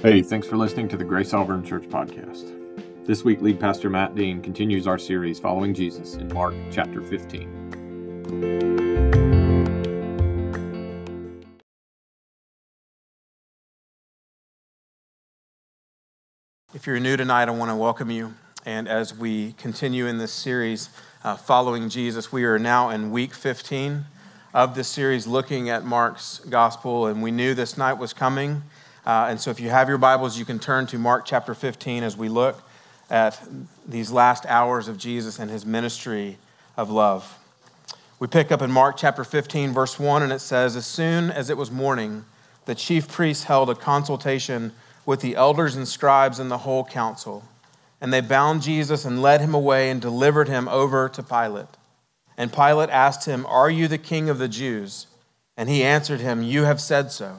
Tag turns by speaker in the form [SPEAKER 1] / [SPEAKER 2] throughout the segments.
[SPEAKER 1] Hey, thanks for listening to the Grace Auburn Church podcast. This week, lead pastor Matt Dean continues our series following Jesus in Mark chapter 15.
[SPEAKER 2] If you're new tonight, I want to welcome you. And as we continue in this series, uh, following Jesus, we are now in week 15 of this series, looking at Mark's gospel. And we knew this night was coming. Uh, and so if you have your Bibles, you can turn to Mark chapter 15 as we look at these last hours of Jesus and his ministry of love. We pick up in Mark chapter 15, verse 1, and it says, As soon as it was morning, the chief priests held a consultation with the elders and scribes and the whole council. And they bound Jesus and led him away and delivered him over to Pilate. And Pilate asked him, Are you the king of the Jews? And he answered him, You have said so.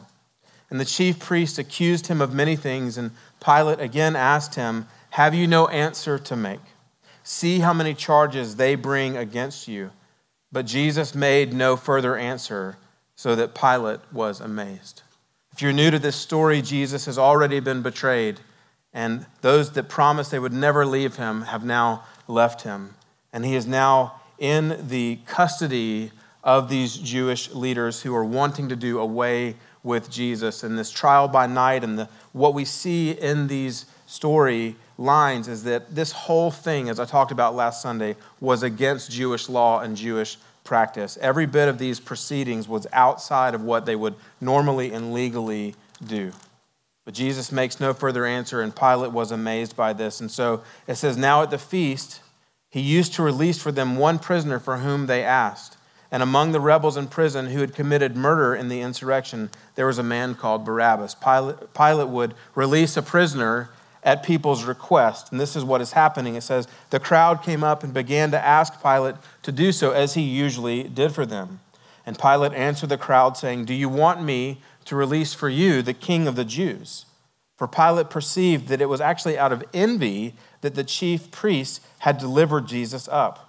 [SPEAKER 2] And the chief priests accused him of many things, and Pilate again asked him, Have you no answer to make? See how many charges they bring against you. But Jesus made no further answer, so that Pilate was amazed. If you're new to this story, Jesus has already been betrayed, and those that promised they would never leave him have now left him. And he is now in the custody of these Jewish leaders who are wanting to do away with Jesus and this trial by night and the, what we see in these story lines is that this whole thing, as I talked about last Sunday, was against Jewish law and Jewish practice. Every bit of these proceedings was outside of what they would normally and legally do. But Jesus makes no further answer, and Pilate was amazed by this. And so it says, Now at the feast, he used to release for them one prisoner for whom they asked. And among the rebels in prison who had committed murder in the insurrection, there was a man called Barabbas. Pilate, Pilate, would release a prisoner at people's request. And this is what is happening. It says, The crowd came up and began to ask Pilate to do so as he usually did for them. And Pilate answered the crowd, saying, Do you want me to release for you the king of the Jews? For Pilate perceived that it was actually out of envy that the chief priests had delivered Jesus up.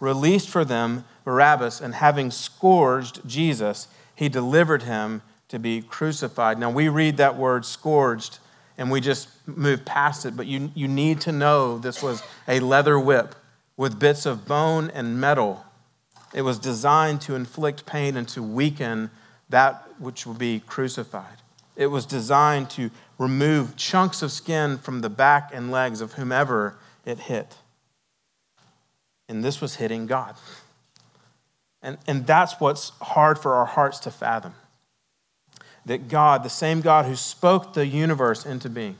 [SPEAKER 2] released for them Barabbas, and having scourged Jesus, he delivered him to be crucified. Now, we read that word scourged and we just move past it, but you, you need to know this was a leather whip with bits of bone and metal. It was designed to inflict pain and to weaken that which would be crucified. It was designed to remove chunks of skin from the back and legs of whomever it hit. And this was hitting God. And, and that's what's hard for our hearts to fathom. That God, the same God who spoke the universe into being,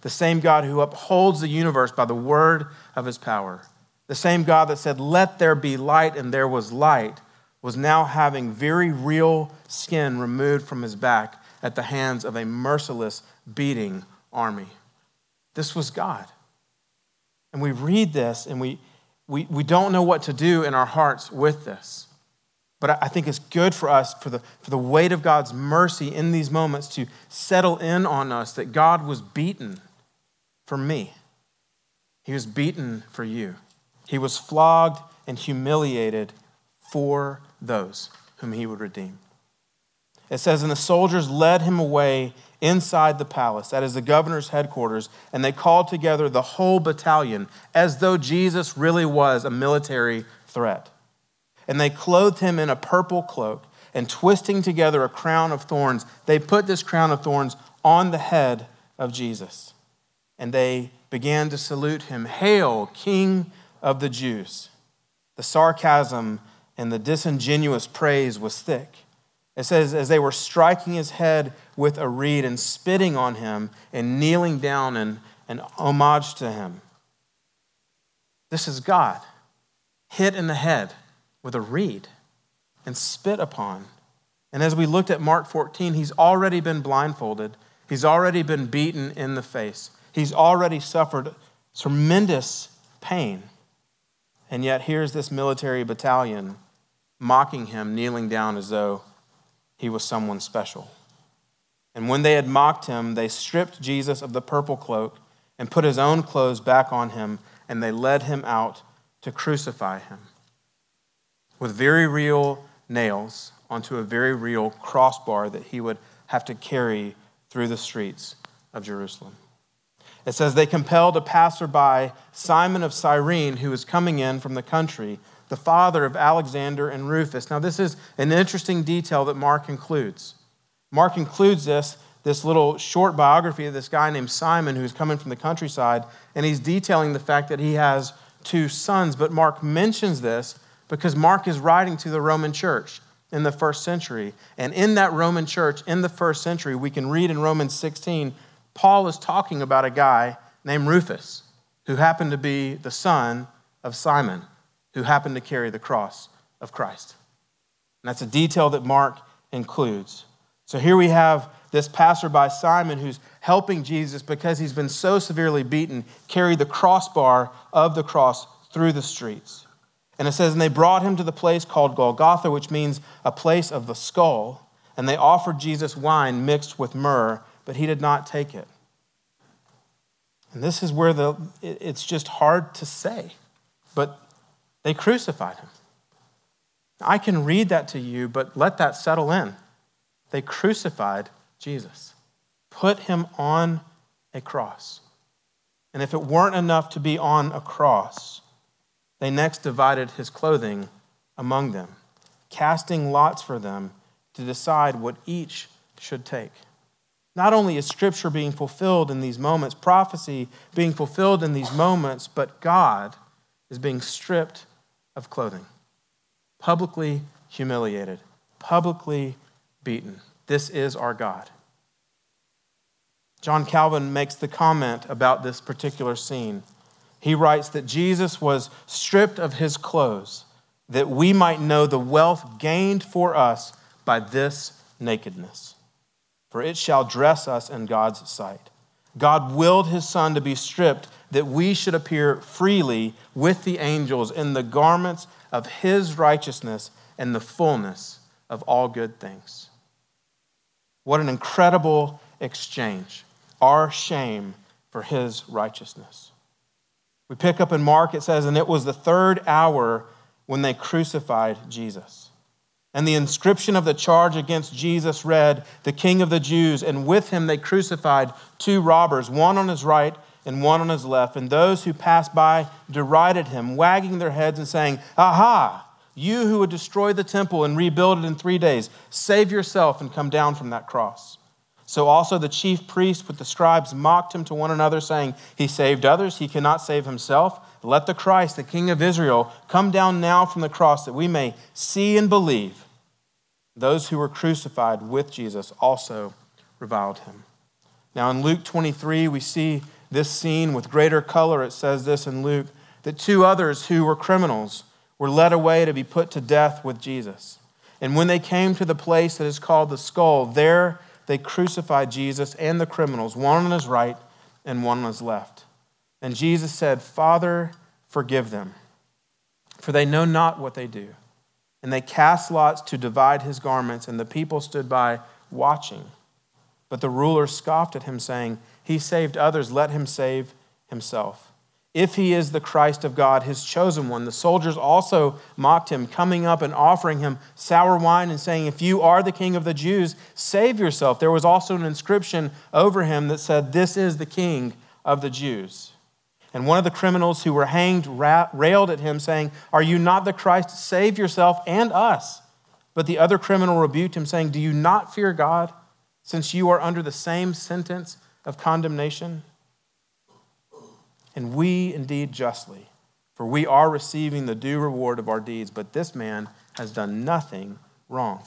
[SPEAKER 2] the same God who upholds the universe by the word of his power, the same God that said, Let there be light, and there was light, was now having very real skin removed from his back at the hands of a merciless, beating army. This was God. And we read this and we, we, we don't know what to do in our hearts with this. But I think it's good for us, for the, for the weight of God's mercy in these moments, to settle in on us that God was beaten for me. He was beaten for you. He was flogged and humiliated for those whom he would redeem. It says, And the soldiers led him away inside the palace, that is the governor's headquarters, and they called together the whole battalion as though Jesus really was a military threat. And they clothed him in a purple cloak, and twisting together a crown of thorns, they put this crown of thorns on the head of Jesus. And they began to salute him Hail, King of the Jews! The sarcasm and the disingenuous praise was thick. It says, as they were striking his head with a reed and spitting on him and kneeling down and, and homage to him. This is God hit in the head with a reed and spit upon. And as we looked at Mark 14, he's already been blindfolded, he's already been beaten in the face. He's already suffered tremendous pain. And yet, here's this military battalion mocking him, kneeling down as though he was someone special. And when they had mocked him, they stripped Jesus of the purple cloak and put his own clothes back on him, and they led him out to crucify him with very real nails onto a very real crossbar that he would have to carry through the streets of Jerusalem. It says, They compelled a passerby, Simon of Cyrene, who was coming in from the country, the father of Alexander and Rufus. Now, this is an interesting detail that Mark includes. Mark includes this, this little short biography of this guy named Simon who's coming from the countryside, and he's detailing the fact that he has two sons. But Mark mentions this because Mark is writing to the Roman church in the first century. And in that Roman church in the first century, we can read in Romans 16, Paul is talking about a guy named Rufus, who happened to be the son of Simon, who happened to carry the cross of Christ. And that's a detail that Mark includes. So here we have this passerby, Simon, who's helping Jesus because he's been so severely beaten, carry the crossbar of the cross through the streets. And it says, And they brought him to the place called Golgotha, which means a place of the skull. And they offered Jesus wine mixed with myrrh, but he did not take it. And this is where the, it's just hard to say, but they crucified him. I can read that to you, but let that settle in. They crucified Jesus, put him on a cross. And if it weren't enough to be on a cross, they next divided his clothing among them, casting lots for them to decide what each should take. Not only is Scripture being fulfilled in these moments, prophecy being fulfilled in these moments, but God is being stripped of clothing, publicly humiliated, publicly beaten. This is our God. John Calvin makes the comment about this particular scene he writes that Jesus was stripped of his clothes that we might know the wealth gained for us by this nakedness. For it shall dress us in God's sight. God willed his Son to be stripped that we should appear freely with the angels in the garments of his righteousness and the fullness of all good things. What an incredible exchange. Our shame for his righteousness. We pick up in Mark, it says, and it was the third hour when they crucified Jesus. And the inscription of the charge against Jesus read, The King of the Jews, and with him they crucified two robbers, one on his right and one on his left. And those who passed by derided him, wagging their heads and saying, Aha! You who would destroy the temple and rebuild it in three days, save yourself and come down from that cross. So also the chief priests with the scribes mocked him to one another, saying, He saved others, he cannot save himself. Let the Christ, the King of Israel, come down now from the cross that we may see and believe. Those who were crucified with Jesus also reviled him. Now in Luke 23, we see this scene with greater color. It says this in Luke that two others who were criminals were led away to be put to death with Jesus. And when they came to the place that is called the skull, there they crucified Jesus and the criminals, one on his right and one on his left. And Jesus said, Father, forgive them, for they know not what they do. And they cast lots to divide his garments, and the people stood by watching. But the ruler scoffed at him, saying, He saved others, let him save himself. If he is the Christ of God, his chosen one. The soldiers also mocked him, coming up and offering him sour wine and saying, If you are the king of the Jews, save yourself. There was also an inscription over him that said, This is the king of the Jews. And one of the criminals who were hanged railed at him, saying, Are you not the Christ? Save yourself and us. But the other criminal rebuked him, saying, Do you not fear God, since you are under the same sentence of condemnation? and we indeed justly, for we are receiving the due reward of our deeds, but this man has done nothing wrong.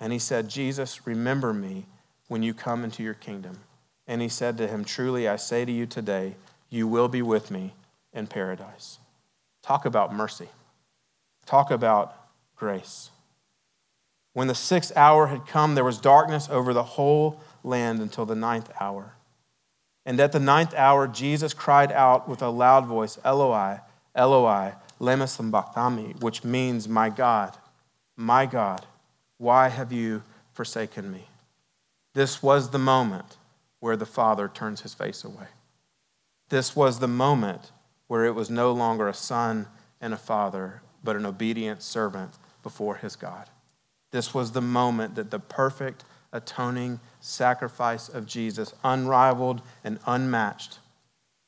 [SPEAKER 2] And he said, Jesus, remember me when you come into your kingdom. And he said to him, Truly I say to you today, you will be with me in paradise. Talk about mercy. Talk about grace. When the sixth hour had come, there was darkness over the whole land until the ninth hour. And at the ninth hour, Jesus cried out with a loud voice, Eloi, Eloi, lema sabachthani, which means, My God, my God, why have you forsaken me? This was the moment where the Father turns his face away. This was the moment where it was no longer a son and a father, but an obedient servant before his God. This was the moment that the perfect atoning sacrifice of Jesus, unrivaled and unmatched,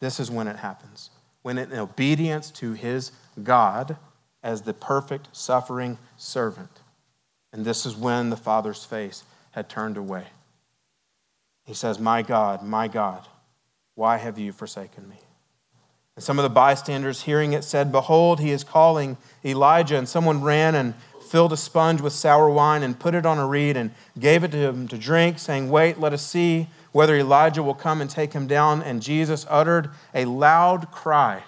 [SPEAKER 2] this is when it happens. When in obedience to his God as the perfect suffering servant. And this is when the Father's face had turned away. He says, My God, my God, why have you forsaken me? And some of the bystanders, hearing it, said, Behold, he is calling Elijah. And someone ran and filled a sponge with sour wine and put it on a reed and gave it to him to drink, saying, Wait, let us see whether Elijah will come and take him down. And Jesus uttered a loud cry,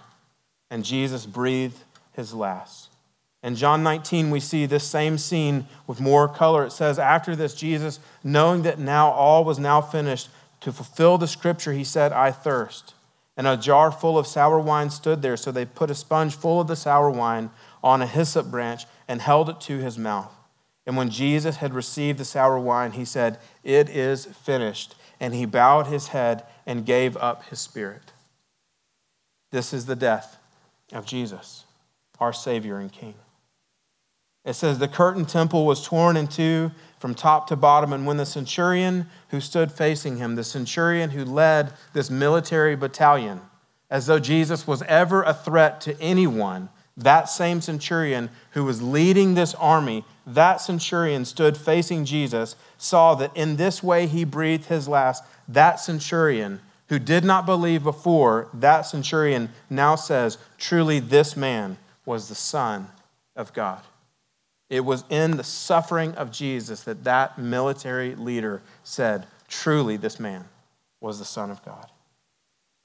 [SPEAKER 2] and Jesus breathed his last. In John 19, we see this same scene with more color. It says, After this, Jesus, knowing that now all was now finished, to fulfill the scripture, he said, I thirst. And a jar full of sour wine stood there. So they put a sponge full of the sour wine on a hyssop branch and held it to his mouth. And when Jesus had received the sour wine, he said, It is finished. And he bowed his head and gave up his spirit. This is the death of Jesus, our Savior and King. It says, The curtain temple was torn in two from top to bottom. And when the centurion who stood facing him, the centurion who led this military battalion, as though Jesus was ever a threat to anyone, that same centurion who was leading this army, that centurion stood facing Jesus, saw that in this way he breathed his last. That centurion who did not believe before, that centurion now says, Truly, this man was the Son of God. It was in the suffering of Jesus that that military leader said, Truly, this man was the Son of God.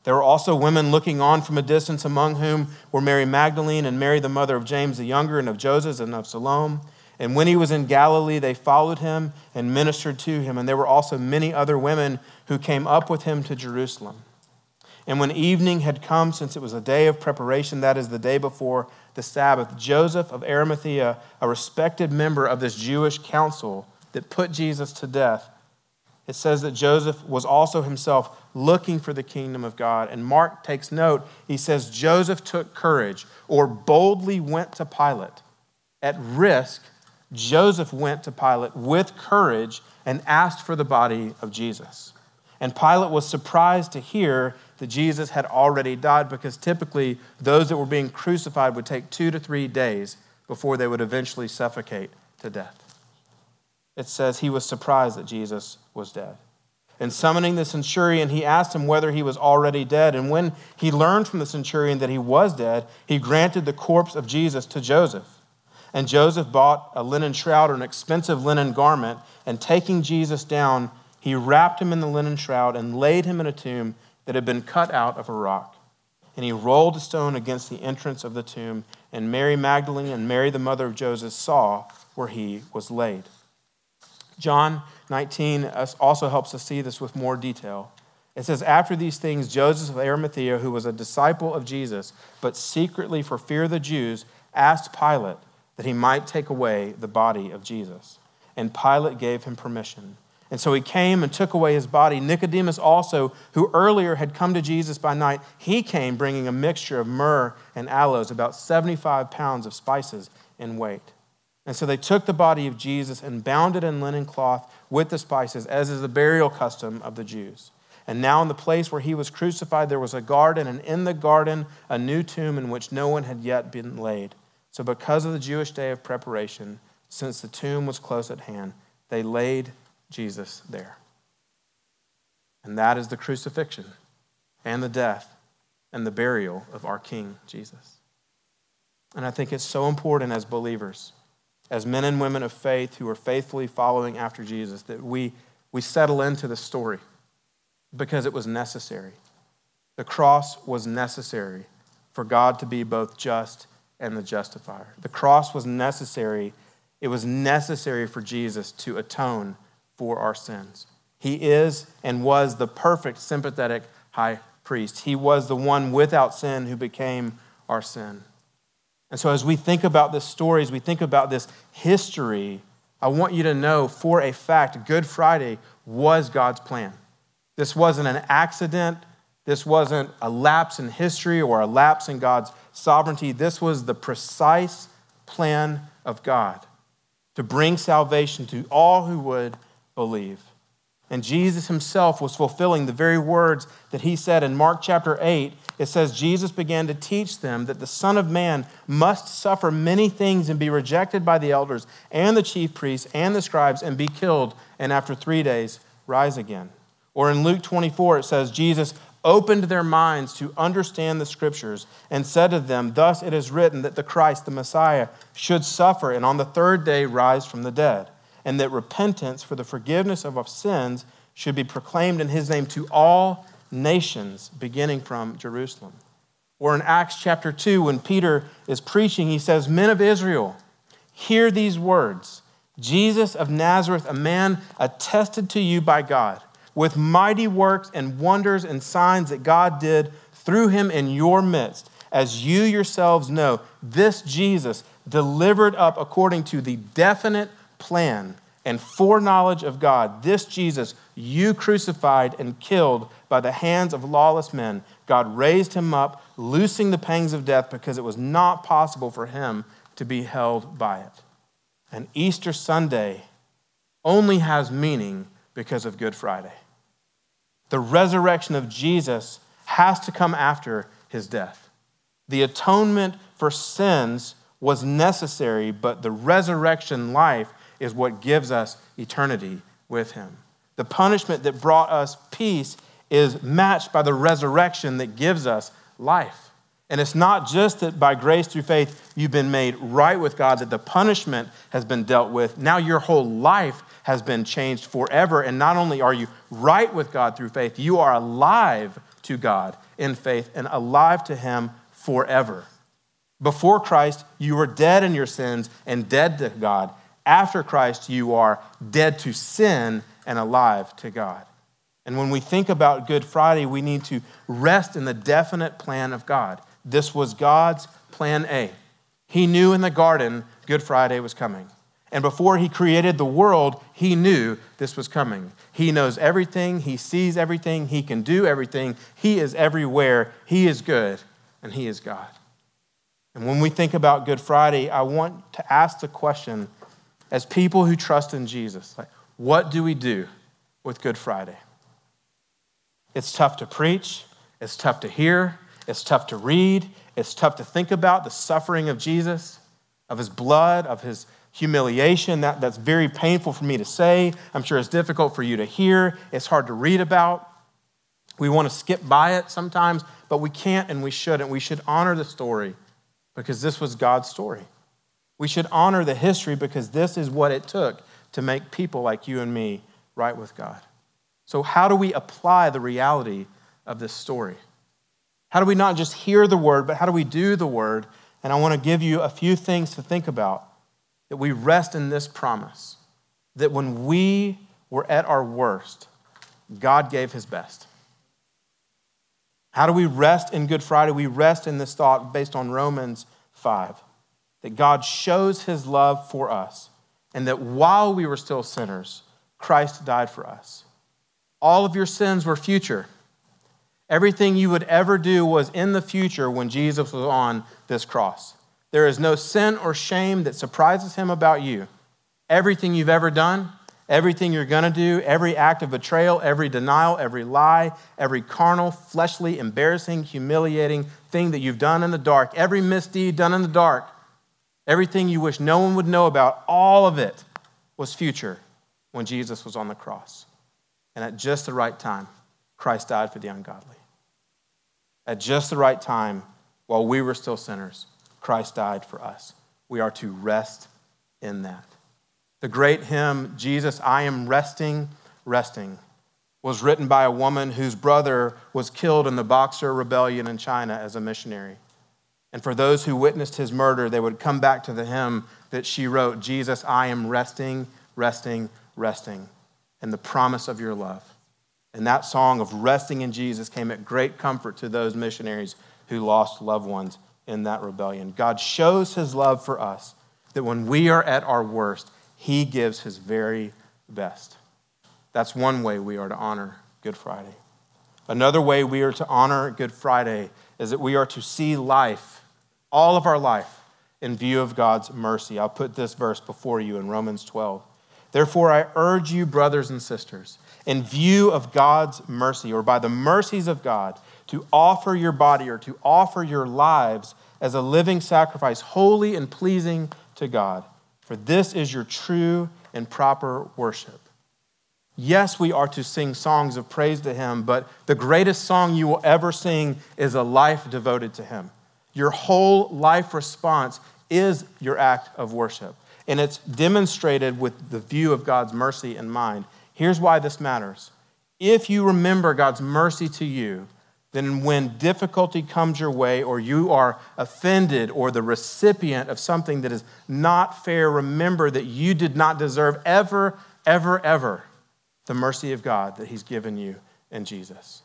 [SPEAKER 2] There were also women looking on from a distance, among whom were Mary Magdalene and Mary, the mother of James the younger, and of Joseph and of Salome. And when he was in Galilee, they followed him and ministered to him. And there were also many other women who came up with him to Jerusalem. And when evening had come, since it was a day of preparation, that is the day before the Sabbath, Joseph of Arimathea, a respected member of this Jewish council that put Jesus to death, it says that Joseph was also himself looking for the kingdom of God. And Mark takes note, he says, Joseph took courage or boldly went to Pilate. At risk, Joseph went to Pilate with courage and asked for the body of Jesus. And Pilate was surprised to hear that Jesus had already died because typically those that were being crucified would take two to three days before they would eventually suffocate to death. It says he was surprised that Jesus was dead. And summoning the centurion, he asked him whether he was already dead. And when he learned from the centurion that he was dead, he granted the corpse of Jesus to Joseph. And Joseph bought a linen shroud or an expensive linen garment, and taking Jesus down, he wrapped him in the linen shroud and laid him in a tomb that had been cut out of a rock. And he rolled a stone against the entrance of the tomb, and Mary Magdalene and Mary, the mother of Joseph, saw where he was laid. John 19 also helps us see this with more detail. It says, After these things, Joseph of Arimathea, who was a disciple of Jesus, but secretly for fear of the Jews, asked Pilate that he might take away the body of Jesus. And Pilate gave him permission. And so he came and took away his body. Nicodemus also, who earlier had come to Jesus by night, he came bringing a mixture of myrrh and aloes, about 75 pounds of spices in weight. And so they took the body of Jesus and bound it in linen cloth with the spices, as is the burial custom of the Jews. And now, in the place where he was crucified, there was a garden, and in the garden, a new tomb in which no one had yet been laid. So, because of the Jewish day of preparation, since the tomb was close at hand, they laid Jesus there. And that is the crucifixion and the death and the burial of our King Jesus. And I think it's so important as believers, as men and women of faith who are faithfully following after Jesus, that we, we settle into the story because it was necessary. The cross was necessary for God to be both just and the justifier. The cross was necessary. It was necessary for Jesus to atone for our sins. He is and was the perfect, sympathetic high priest. He was the one without sin who became our sin. And so, as we think about this story, as we think about this history, I want you to know for a fact Good Friday was God's plan. This wasn't an accident. This wasn't a lapse in history or a lapse in God's sovereignty. This was the precise plan of God to bring salvation to all who would believe. And Jesus himself was fulfilling the very words that he said in Mark chapter 8. It says, Jesus began to teach them that the Son of Man must suffer many things and be rejected by the elders and the chief priests and the scribes and be killed, and after three days rise again. Or in Luke 24, it says, Jesus opened their minds to understand the scriptures and said to them, Thus it is written that the Christ, the Messiah, should suffer and on the third day rise from the dead, and that repentance for the forgiveness of our sins should be proclaimed in his name to all nations, beginning from Jerusalem. Or in Acts chapter 2, when Peter is preaching, he says, Men of Israel, hear these words Jesus of Nazareth, a man attested to you by God with mighty works and wonders and signs that God did through him in your midst, as you yourselves know, this Jesus delivered up according to the definite plan and foreknowledge of God, this Jesus you crucified and killed by the hands of lawless men, God raised him up, loosing the pangs of death because it was not possible for him to be held by it. And Easter Sunday only has meaning because of Good Friday. The resurrection of Jesus has to come after his death. The atonement for sins was necessary, but the resurrection life is what gives us eternity with him. The punishment that brought us peace is matched by the resurrection that gives us life. And it's not just that by grace through faith you've been made right with God, that the punishment has been dealt with. Now your whole life has been changed forever. And not only are you right with God through faith, you are alive to God in faith and alive to Him forever. Before Christ, you were dead in your sins and dead to God. After Christ, you are dead to sin and alive to God. And when we think about Good Friday, we need to rest in the definite plan of God. This was God's plan A. He knew in the garden Good Friday was coming. And before he created the world, he knew this was coming. He knows everything, he sees everything, he can do everything. He is everywhere. He is good, and he is God. And when we think about Good Friday, I want to ask the question as people who trust in Jesus, like, what do we do with Good Friday? It's tough to preach, it's tough to hear, it's tough to read, it's tough to think about the suffering of Jesus, of his blood, of his humiliation. That, that's very painful for me to say. I'm sure it's difficult for you to hear. It's hard to read about. We want to skip by it sometimes, but we can't and we shouldn't. We should honor the story because this was God's story. We should honor the history because this is what it took to make people like you and me right with God. So, how do we apply the reality of this story? How do we not just hear the word, but how do we do the word? And I want to give you a few things to think about that we rest in this promise that when we were at our worst, God gave his best. How do we rest in Good Friday? We rest in this thought based on Romans 5 that God shows his love for us, and that while we were still sinners, Christ died for us. All of your sins were future. Everything you would ever do was in the future when Jesus was on this cross. There is no sin or shame that surprises him about you. Everything you've ever done, everything you're going to do, every act of betrayal, every denial, every lie, every carnal, fleshly, embarrassing, humiliating thing that you've done in the dark, every misdeed done in the dark, everything you wish no one would know about, all of it was future when Jesus was on the cross. And at just the right time, Christ died for the ungodly. At just the right time, while we were still sinners, Christ died for us. We are to rest in that. The great hymn, Jesus, I am resting, resting, was written by a woman whose brother was killed in the Boxer Rebellion in China as a missionary. And for those who witnessed his murder, they would come back to the hymn that she wrote Jesus, I am resting, resting, resting, in the promise of your love. And that song of resting in Jesus came at great comfort to those missionaries who lost loved ones in that rebellion. God shows his love for us that when we are at our worst, he gives his very best. That's one way we are to honor Good Friday. Another way we are to honor Good Friday is that we are to see life, all of our life, in view of God's mercy. I'll put this verse before you in Romans 12. Therefore, I urge you, brothers and sisters, in view of God's mercy, or by the mercies of God, to offer your body or to offer your lives as a living sacrifice, holy and pleasing to God. For this is your true and proper worship. Yes, we are to sing songs of praise to Him, but the greatest song you will ever sing is a life devoted to Him. Your whole life response is your act of worship, and it's demonstrated with the view of God's mercy in mind. Here's why this matters. If you remember God's mercy to you, then when difficulty comes your way, or you are offended or the recipient of something that is not fair, remember that you did not deserve ever, ever, ever the mercy of God that He's given you in Jesus.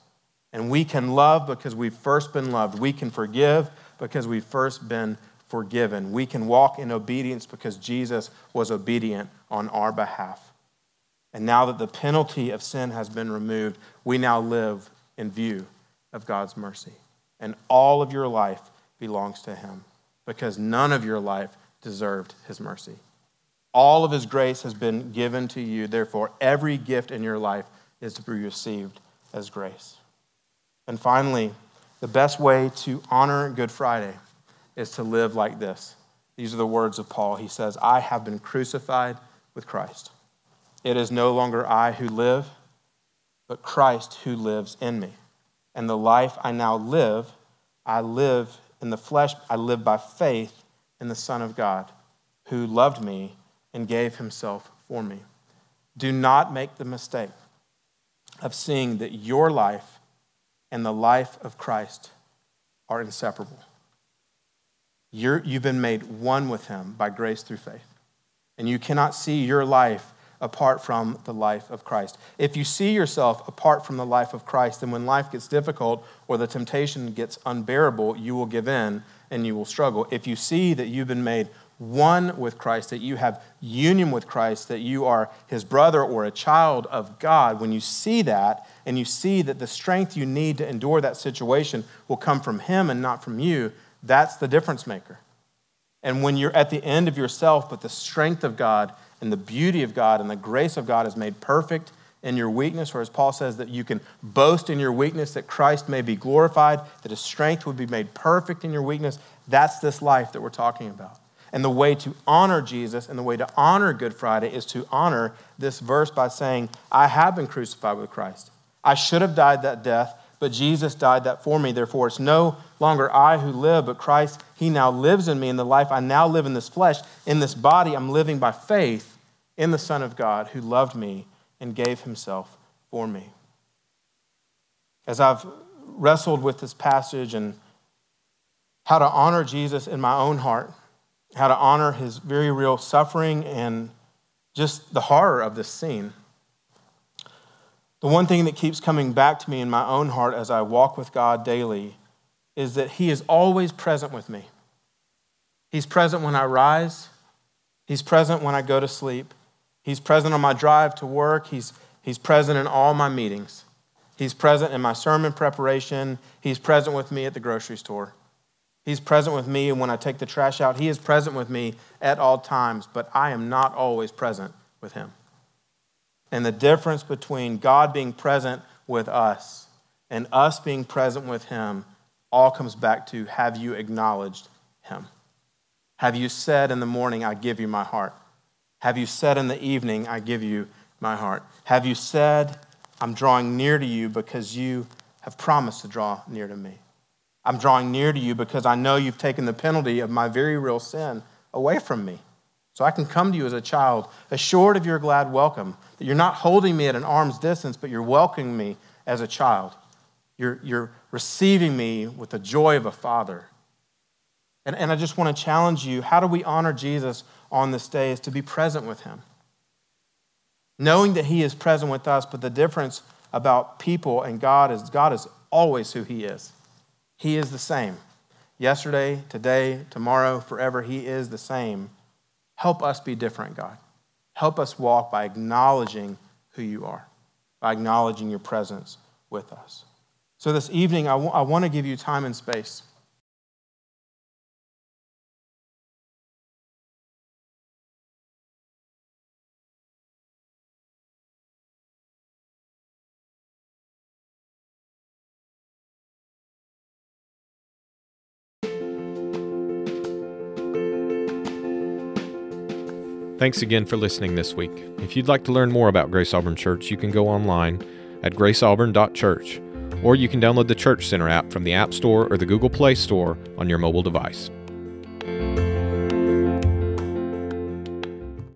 [SPEAKER 2] And we can love because we've first been loved. We can forgive because we've first been forgiven. We can walk in obedience because Jesus was obedient on our behalf. And now that the penalty of sin has been removed, we now live in view of God's mercy. And all of your life belongs to Him because none of your life deserved His mercy. All of His grace has been given to you. Therefore, every gift in your life is to be received as grace. And finally, the best way to honor Good Friday is to live like this. These are the words of Paul. He says, I have been crucified with Christ. It is no longer I who live, but Christ who lives in me. And the life I now live, I live in the flesh, I live by faith in the Son of God, who loved me and gave himself for me. Do not make the mistake of seeing that your life and the life of Christ are inseparable. you have been made one with him by grace through faith. And you cannot see your life apart from the life of Christ. If you see yourself apart from the life of Christ, then when life gets difficult or the temptation gets unbearable, you will give in and you will struggle. If you see that you've been made one with Christ, that you have union with Christ, that you are his brother or a child of God, when you see that and you see that the strength you need to endure that situation will come from him and not from you, that's the difference maker. And when you're at the end of yourself, but the strength of God and the beauty of God and the grace of God is made perfect in your weakness, or as Paul says, that you can boast in your weakness, that Christ may be glorified, that his strength would be made perfect in your weakness. That's this life that we're talking about. And the way to honor Jesus and the way to honor Good Friday is to honor this verse by saying, I have been crucified with Christ. I should have died that death, but Jesus died that for me. Therefore, it's no longer I who live, but Christ, He now lives in me. In the life I now live in this flesh, in this body, I'm living by faith in the Son of God who loved me and gave Himself for me. As I've wrestled with this passage and how to honor Jesus in my own heart, how to honor His very real suffering and just the horror of this scene. The one thing that keeps coming back to me in my own heart as I walk with God daily is that He is always present with me. He's present when I rise, He's present when I go to sleep, He's present on my drive to work, He's, he's present in all my meetings. He's present in my sermon preparation, He's present with me at the grocery store. He's present with me and when I take the trash out. He is present with me at all times, but I am not always present with Him. And the difference between God being present with us and us being present with Him all comes back to have you acknowledged Him? Have you said in the morning, I give you my heart? Have you said in the evening, I give you my heart? Have you said, I'm drawing near to you because you have promised to draw near to me? I'm drawing near to you because I know you've taken the penalty of my very real sin away from me. So I can come to you as a child, assured of your glad welcome, that you're not holding me at an arm's distance, but you're welcoming me as a child. You're, you're receiving me with the joy of a father. And, and I just want to challenge you how do we honor Jesus on this day is to be present with him. Knowing that he is present with us, but the difference about people and God is God is always who He is. He is the same. Yesterday, today, tomorrow, forever, He is the same. Help us be different, God. Help us walk by acknowledging who you are, by acknowledging your presence with us. So, this evening, I, w- I want to give you time and space.
[SPEAKER 1] Thanks again for listening this week. If you'd like to learn more about Grace Auburn Church, you can go online at graceauburn.church or you can download the Church Center app from the App Store or the Google Play Store on your mobile device.